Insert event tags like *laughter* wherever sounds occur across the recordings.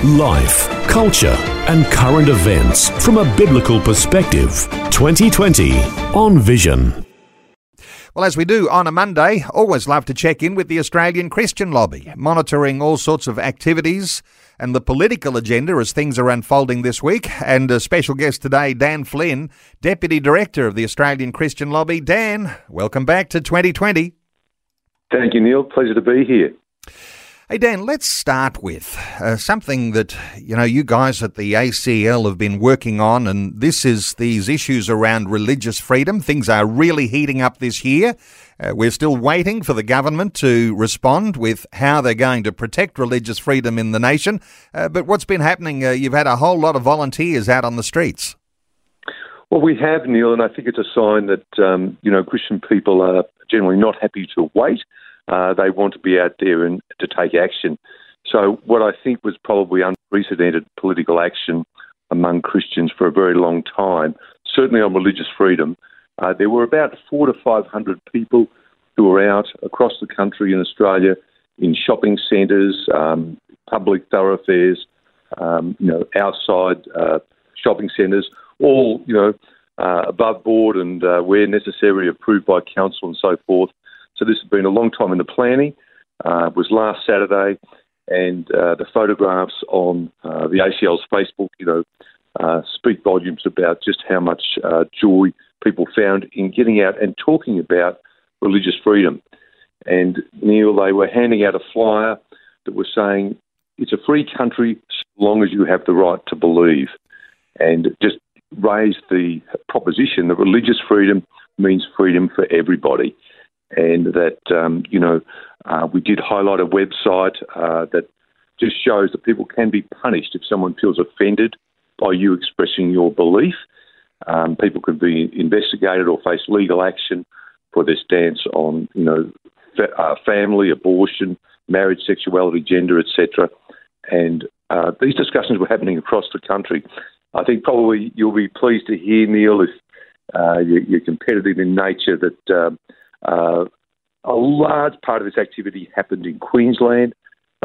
Life, culture, and current events from a biblical perspective. 2020 on Vision. Well, as we do on a Monday, always love to check in with the Australian Christian Lobby, monitoring all sorts of activities and the political agenda as things are unfolding this week. And a special guest today, Dan Flynn, Deputy Director of the Australian Christian Lobby. Dan, welcome back to 2020. Thank you, Neil. Pleasure to be here. Hey, Dan, let's start with uh, something that, you know, you guys at the ACL have been working on, and this is these issues around religious freedom. Things are really heating up this year. Uh, we're still waiting for the government to respond with how they're going to protect religious freedom in the nation. Uh, but what's been happening? Uh, you've had a whole lot of volunteers out on the streets. Well, we have, Neil, and I think it's a sign that, um, you know, Christian people are generally not happy to wait uh, they want to be out there and to take action. So, what I think was probably unprecedented political action among Christians for a very long time, certainly on religious freedom, uh, there were about four to five hundred people who were out across the country in Australia in shopping centres, um, public thoroughfares, um, you know, outside uh, shopping centres, all you know, uh, above board and uh, where necessary approved by council and so forth. So this has been a long time in the planning. Uh, was last Saturday, and uh, the photographs on uh, the ACL's Facebook, you know, uh, speak volumes about just how much uh, joy people found in getting out and talking about religious freedom. And Neil, they were handing out a flyer that was saying it's a free country so long as you have the right to believe, and just raised the proposition that religious freedom means freedom for everybody and that um, you know uh, we did highlight a website uh, that just shows that people can be punished if someone feels offended by you expressing your belief. Um, people could be investigated or face legal action for their stance on you know fa- uh, family, abortion, marriage, sexuality, gender, etc. And uh, these discussions were happening across the country. I think probably you'll be pleased to hear, Neil, if uh, you're, competitive in nature, that um, uh, a large part of this activity happened in Queensland.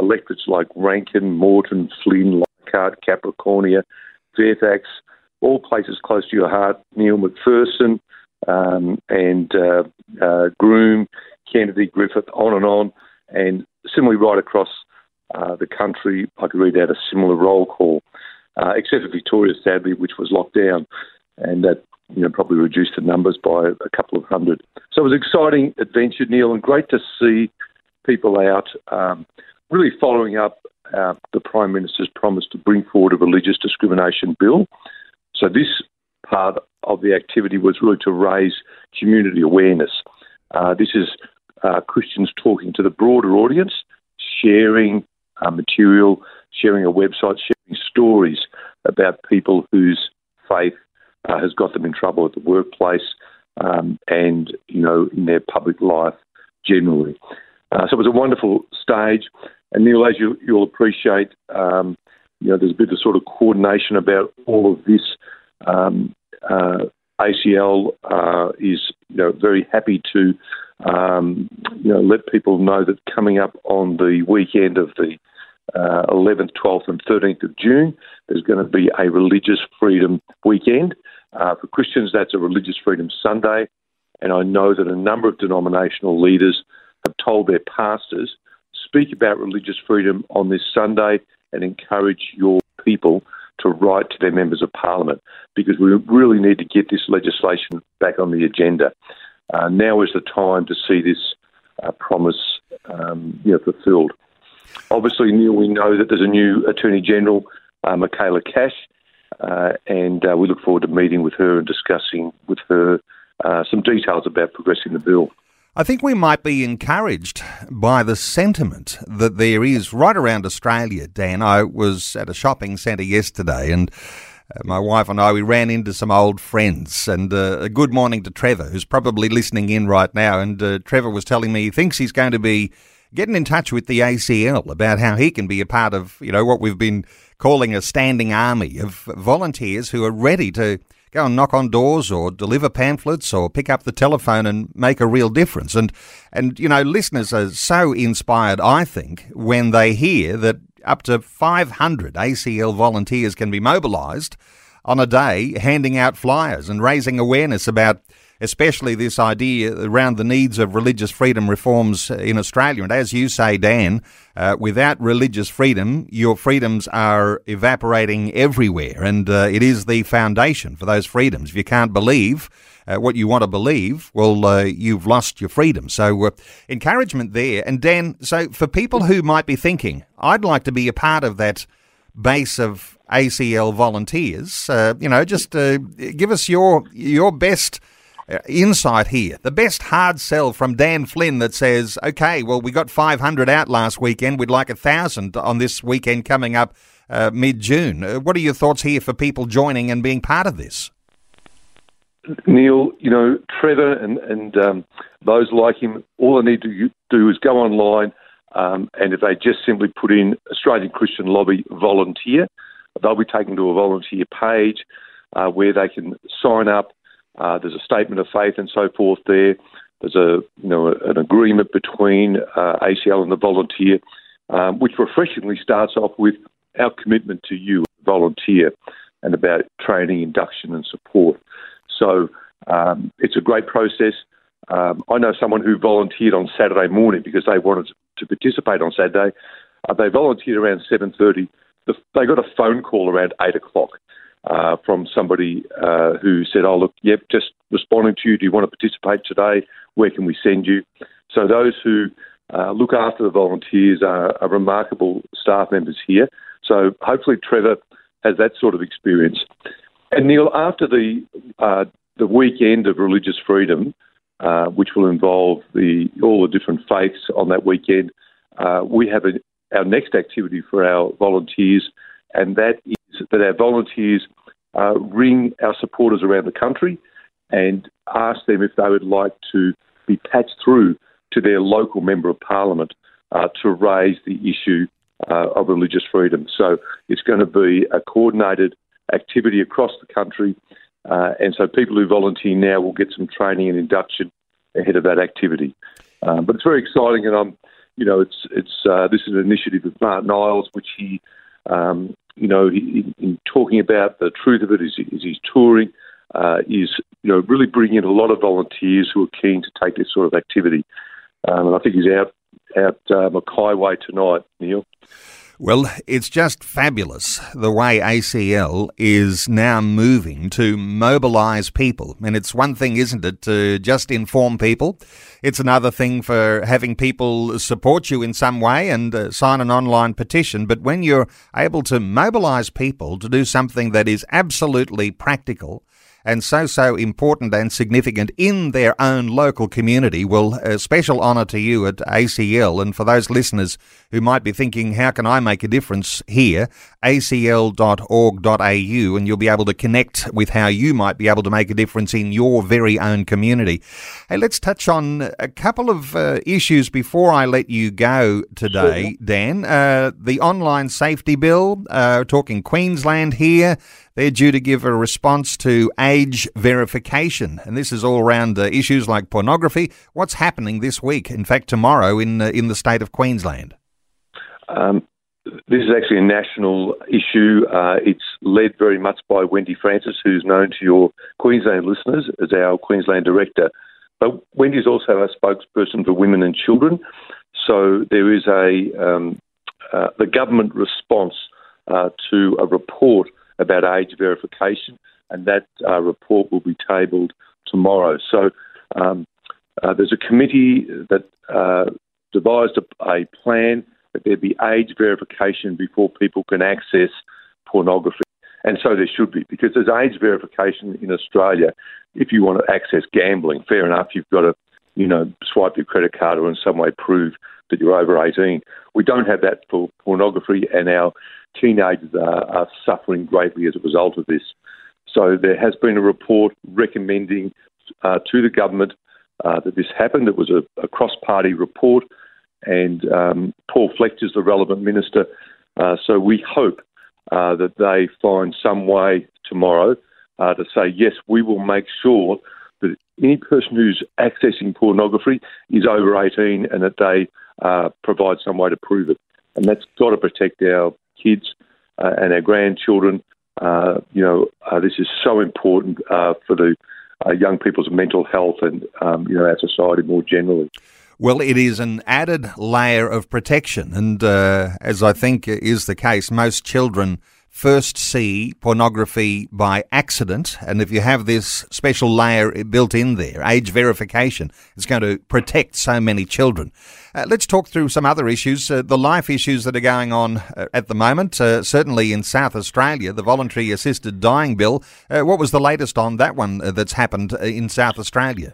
Electorates like Rankin, Moreton, Flynn, Leichhardt, Capricornia, Fairfax, all places close to your heart, Neil McPherson um, and uh, uh, Groom, Kennedy, Griffith, on and on. And similarly, right across uh, the country, I could read out a similar roll call, uh, except for Victoria, sadly, which was locked down. And that you know, probably reduced the numbers by a couple of hundred. So it was an exciting adventure, Neil, and great to see people out um, really following up uh, the Prime Minister's promise to bring forward a religious discrimination bill. So this part of the activity was really to raise community awareness. Uh, this is uh, Christians talking to the broader audience, sharing uh, material, sharing a website, sharing stories about people whose faith uh, has got them in trouble at the workplace um, and, you know, in their public life generally. Uh, so it was a wonderful stage. And Neil, as you, will appreciate, um, you know, there's a bit of sort of coordination about all of this. Um, uh, ACL uh, is, you know, very happy to, um, you know, let people know that coming up on the weekend of the uh, 11th, 12th, and 13th of June, there's going to be a religious freedom weekend. Uh, for Christians, that's a Religious Freedom Sunday. And I know that a number of denominational leaders have told their pastors, speak about religious freedom on this Sunday and encourage your people to write to their members of parliament because we really need to get this legislation back on the agenda. Uh, now is the time to see this uh, promise um, you know, fulfilled. Obviously, Neil, we know that there's a new Attorney General, uh, Michaela Cash, uh, and uh, we look forward to meeting with her and discussing with her uh, some details about progressing the bill. I think we might be encouraged by the sentiment that there is right around Australia, Dan. I was at a shopping centre yesterday and uh, my wife and I, we ran into some old friends. And uh, a good morning to Trevor, who's probably listening in right now. And uh, Trevor was telling me he thinks he's going to be getting in touch with the ACL about how he can be a part of, you know, what we've been calling a standing army of volunteers who are ready to go and knock on doors or deliver pamphlets or pick up the telephone and make a real difference. And and you know, listeners are so inspired, I think, when they hear that up to 500 ACL volunteers can be mobilised on a day, handing out flyers and raising awareness about especially this idea around the needs of religious freedom reforms in Australia. And as you say, Dan, uh, without religious freedom, your freedoms are evaporating everywhere. And uh, it is the foundation for those freedoms. If you can't believe, uh, what you want to believe, well, uh, you've lost your freedom. So, uh, encouragement there. And Dan, so for people who might be thinking, I'd like to be a part of that base of ACL volunteers, uh, you know, just uh, give us your your best. Uh, insight here. The best hard sell from Dan Flynn that says, okay, well, we got 500 out last weekend. We'd like a 1,000 on this weekend coming up mid June. what are your thoughts here for people joining and being part of this? Neil, you know, Trevor and, and um, those like him, all they need to do is go online um, and if they just simply put in Australian Christian Lobby volunteer, they'll be taken to a volunteer page uh, where they can sign up. Uh, there's a statement of faith and so forth there. There's a you know an agreement between uh, ACL and the volunteer, um, which refreshingly starts off with our commitment to you, volunteer, and about training, induction, and support. So um, it's a great process. Um, I know someone who volunteered on Saturday morning because they wanted to participate on Saturday. Uh, they volunteered around 7.30. The, they got a phone call around 8 o'clock uh, from somebody uh, who said, oh, look, yep, just responding to you. Do you want to participate today? Where can we send you? So those who uh, look after the volunteers are, are remarkable staff members here. So hopefully Trevor has that sort of experience. And Neil, after the uh, the weekend of religious freedom, uh, which will involve the all the different faiths on that weekend, uh, we have a, our next activity for our volunteers, and that is that our volunteers uh, ring our supporters around the country and ask them if they would like to be patched through to their local member of parliament uh, to raise the issue uh, of religious freedom. So it's going to be a coordinated activity across the country. Uh, and so people who volunteer now will get some training and induction ahead of that activity. Um, but it's very exciting, and I'm, you know, it's it's uh, this is an initiative of Martyn Iles, which he, um, you know, he, in talking about the truth of it is, is he's touring, uh, is you know really bringing in a lot of volunteers who are keen to take this sort of activity. Um, and I think he's out out uh, Mackay Way tonight, Neil. Well, it's just fabulous the way ACL is now moving to mobilise people. And it's one thing, isn't it, to just inform people? It's another thing for having people support you in some way and uh, sign an online petition. But when you're able to mobilise people to do something that is absolutely practical, and so, so important and significant in their own local community. Well, a special honour to you at ACL. And for those listeners who might be thinking, how can I make a difference here? acl.org.au, and you'll be able to connect with how you might be able to make a difference in your very own community. Hey, let's touch on a couple of uh, issues before I let you go today. Dan. Uh, the online safety bill, uh, talking Queensland here. They're due to give a response to age verification, and this is all around uh, issues like pornography. What's happening this week? In fact, tomorrow in uh, in the state of Queensland. Um, this is actually a national issue. Uh, it's led very much by Wendy Francis, who's known to your Queensland listeners as our Queensland director. But Wendy is also our spokesperson for women and children. So there is a um, uh, the government response uh, to a report about age verification, and that uh, report will be tabled tomorrow. So um, uh, there's a committee that uh, devised a, a, plan that there be age verification before people can access pornography. And so there should be, because there's age verification in Australia. If you want to access gambling, fair enough, you've got to, you know, swipe your credit card or in some way prove that you're over 18. We don't have that for pornography, and our teenagers are, are suffering greatly as a result of this. So there has been a report recommending uh, to the government uh, that this happened. It was a, a cross-party report, and um, Paul Fletcher's the relevant minister. Uh, so we hope uh, that they find some way tomorrow uh, to say yes, we will make sure that any person who's accessing pornography is over 18 and that they uh, provide some way to prove it. And that's got to protect our kids uh, and our grandchildren. Uh, you know, uh, this is so important uh, for the young people's mental health and um, you know our society more generally. Well, it is an added layer of protection, and as I think is the case, most children first see pornography by accident, and if you have this special layer built in there, age verification, it's going to protect so many children. Uh, let's talk through some other issues, uh, the life issues that are going on uh, at the moment. Uh, certainly in South Australia, the voluntary assisted dying bill. Uh, what was the latest on that one uh, that's happened in South Australia?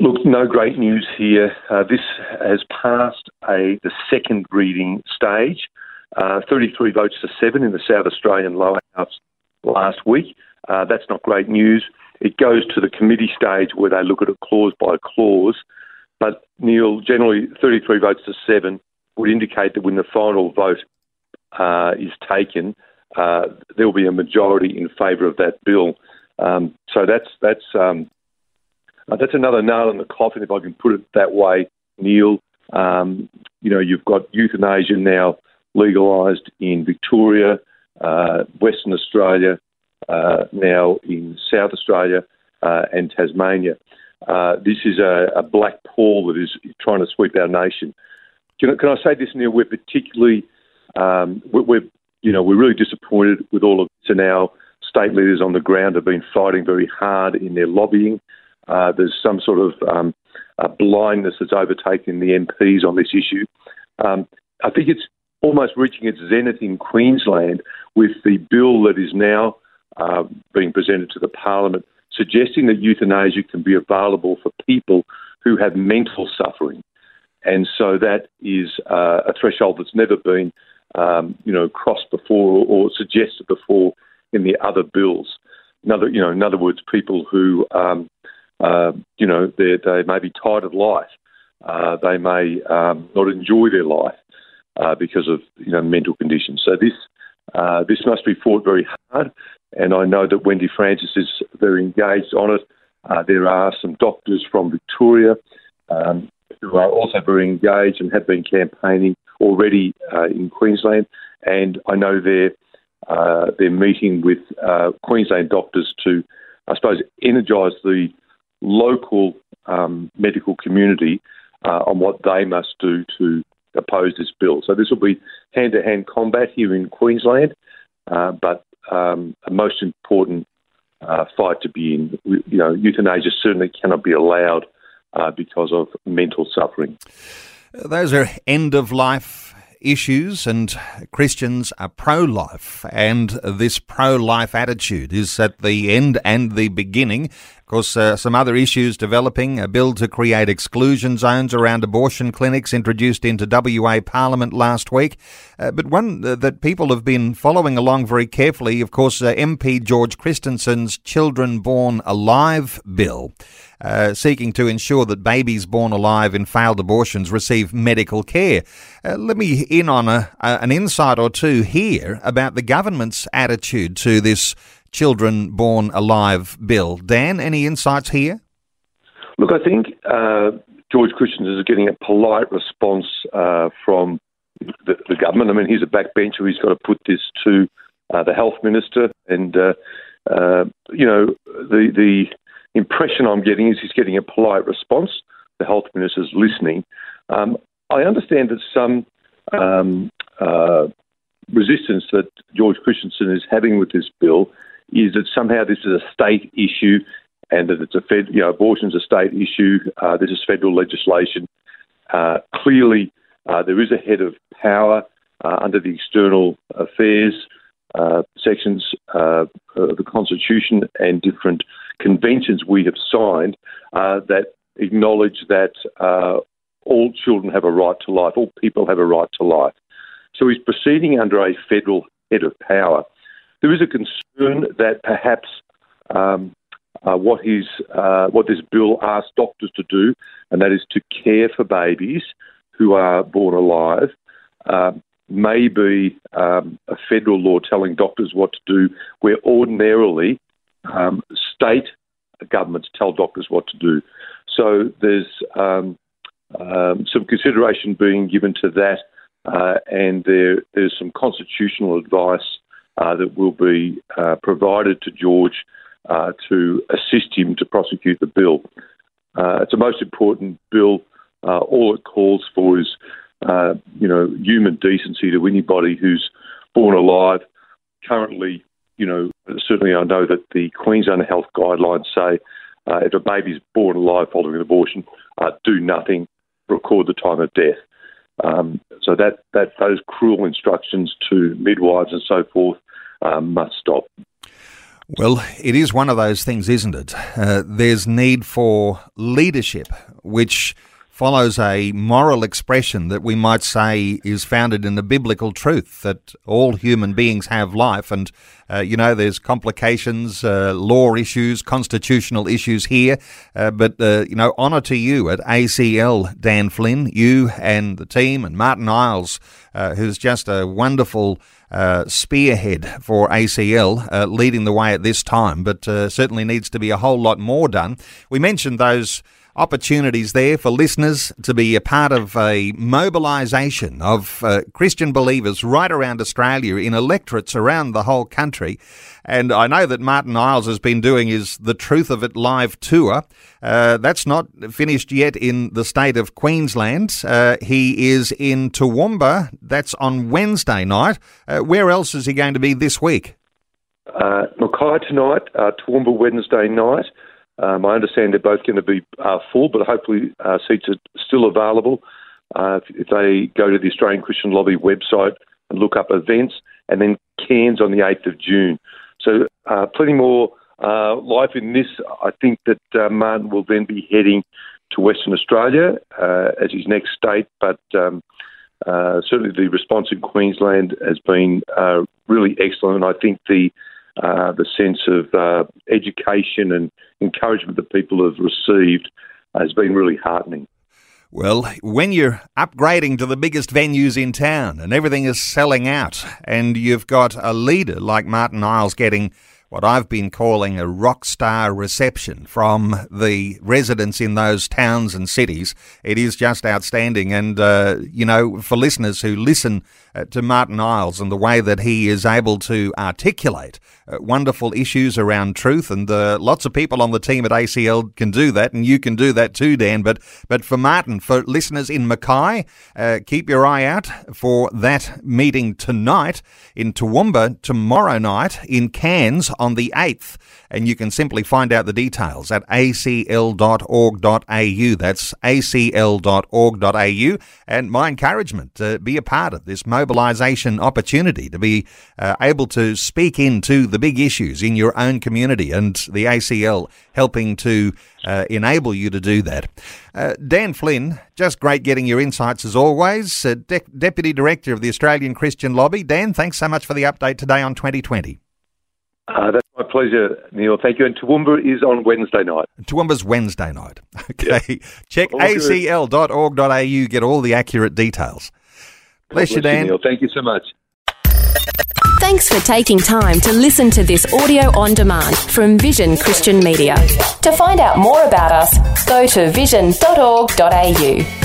Look, no great news here. this has passed a the second reading stage. Uh, 33 votes to 7 in the South Australian lower house last week. Uh, that's not great news. It goes to the committee stage where they look at it clause by clause. But, Neil, generally 33 votes to 7 would indicate that when the final vote uh, is taken, uh, there will be a majority in favour of that bill. Um, so that's that's um, uh, that's another nail in the coffin, if I can put it that way, Neil. Um, you know, you've got euthanasia now legalised in Victoria, uh, Western Australia, uh, now in South Australia uh, and Tasmania. Uh, this is a, a, black pall that is trying to sweep our nation. Can I, can I say this, Neil? We're particularly, um, we're, you know, we're really disappointed with all of this, and our state leaders on the ground have been fighting very hard in their lobbying. Uh, there's some sort of um, blindness that's overtaken the MPs on this issue. Um, I think it's almost reaching its zenith in Queensland with the bill that is now uh, being presented to the Parliament, suggesting that euthanasia can be available for people who have mental suffering. And so that is uh, a threshold that's never been, um, you know, crossed before or, suggested before in the other bills. In other, you know, in other words, people who, um, uh, you know, they may be tired of life. Uh, they may um, not enjoy their life uh, because of you know mental conditions. So this uh, this must be fought very hard, and I know that Wendy Francis is very engaged on it. Uh, there are some doctors from Victoria um, who are also very engaged and have been campaigning already uh, in Queensland, and I know they're uh, they're meeting with uh, Queensland doctors to, I suppose, energise the local um, medical community on what they must do to oppose this bill. So this will be hand to hand combat here in Queensland, uh, but um, a most important uh, fight to be in. You know, euthanasia certainly cannot be allowed uh, because of mental suffering. Those are end of life issues, and Christians are pro life, and this pro life attitude is at the end and the beginning. Of course, uh, some other issues developing a bill to create exclusion zones around abortion clinics introduced into WA Parliament last week. Uh, but one uh, that people have been following along very carefully, of course, uh, MP George Christensen's Children Born Alive bill. Uh, seeking to ensure that babies born alive in failed abortions receive medical care. Uh, let me in on a, a, an insight or two here about the government's attitude to this Children Born Alive bill. Dan, any insights here? Look, I think uh, George Christensen is getting a polite response uh, from the, the, government. I mean, he's a backbencher. He's got to put this to uh, the health minister, and uh, uh, you know, the the impression I'm getting is he's getting a polite response. The health minister's listening. Um, I understand that some um, uh, resistance that George Christensen is having with this bill is that somehow this is a state issue and that it's a fed, you know, abortion's a state issue. Uh, this is federal legislation. Uh, clearly, uh, there is a head of power uh, under the external affairs uh, sections uh, of the Constitution and different conventions we have signed that acknowledge that all children have a right to life, all people have a right to life. So he's proceeding under a federal head of power. There is a concern that perhaps um, uh, what uh, what this bill asks doctors to do, and that is to care for babies who are born alive, uh, may be um, a federal law telling doctors what to do, where ordinarily um, state governments tell doctors what to do. So there's um, um, some consideration being given to that, uh, and there, there's some constitutional advice uh, that will be uh, provided to George uh, to assist him to prosecute the bill. Uh, it's a most important bill. Uh, all it calls for is, you know, human decency to anybody who's born alive. Currently, you know, certainly I know that the Queensland Health Guidelines say if a baby's born alive following an abortion, do nothing, record the time of death. Um, so that, that those cruel instructions to midwives and so forth um, must stop. Well, it is one of those things, isn't it? Uh, there's need for leadership, which follows a moral expression that we might say is founded in the biblical truth that all human beings have life. And, uh, you know, there's complications, uh, law issues, constitutional issues here. Uh, but, uh, you know, honour to you at ACL, Dan Flynn, you and the team, and Martyn Iles, uh, who's just a wonderful. Uh, spearhead for ACL uh, leading the way at this time, but uh, certainly needs to be a whole lot more done. We mentioned those opportunities there for listeners to be a part of a mobilisation of uh, Christian believers right around Australia in electorates around the whole country. And I know that Martyn Iles has been doing his The Truth of It live tour. Uh, that's not finished yet in the state of Queensland. Uh, he is in Toowoomba. That's on Wednesday night. Uh, where else is he going to be this week? Uh, Mackay tonight, uh, Toowoomba Wednesday night. Um, I understand they're both going to be uh, full, but hopefully uh, seats are still available. Uh, if, they go to the Australian Christian Lobby website and look up events, and then Cairns on the 8th of June. So uh, plenty more uh, life in this. I think that uh, Martyn will then be heading to Western Australia as his next state, but um, certainly the response in Queensland has been really excellent. And I think the uh, the sense of uh, education and encouragement that people have received has been really heartening. Well, when you're upgrading to the biggest venues in town and everything is selling out, and you've got a leader like Martyn Iles getting what I've been calling a rock star reception from the residents in those towns and cities. It is just outstanding. And, uh, you know, for listeners who listen uh, to Martyn Iles and the way that he is able to articulate uh, wonderful issues around truth, and uh, lots of people on the team at ACL can do that, and you can do that too, Dan. But but for Martin, for listeners in Mackay, uh, keep your eye out for that meeting tonight in Toowoomba tomorrow night in Cairns on the 8th. And you can simply find out the details at acl.org.au. That's acl.org.au. And my encouragement to be a part of this mobilisation opportunity, to be uh, able to speak into the big issues in your own community, and the ACL helping to uh, enable you to do that. Uh, Dan Flynn, just great getting your insights as always. Uh, De- Deputy Director of the Australian Christian Lobby. Dan, thanks so much for the update today on 2020. Uh, that's my pleasure, Neil. Thank you. And Toowoomba is on Wednesday night. Toowoomba's Wednesday night. *laughs* Okay. Yep. Check acl.org.au, get all the accurate details. Bless, bless you, Dan. You, Neil. Thank you so much. Thanks for taking time to listen to this audio on demand from Vision Christian Media. To find out more about us, go to vision.org.au.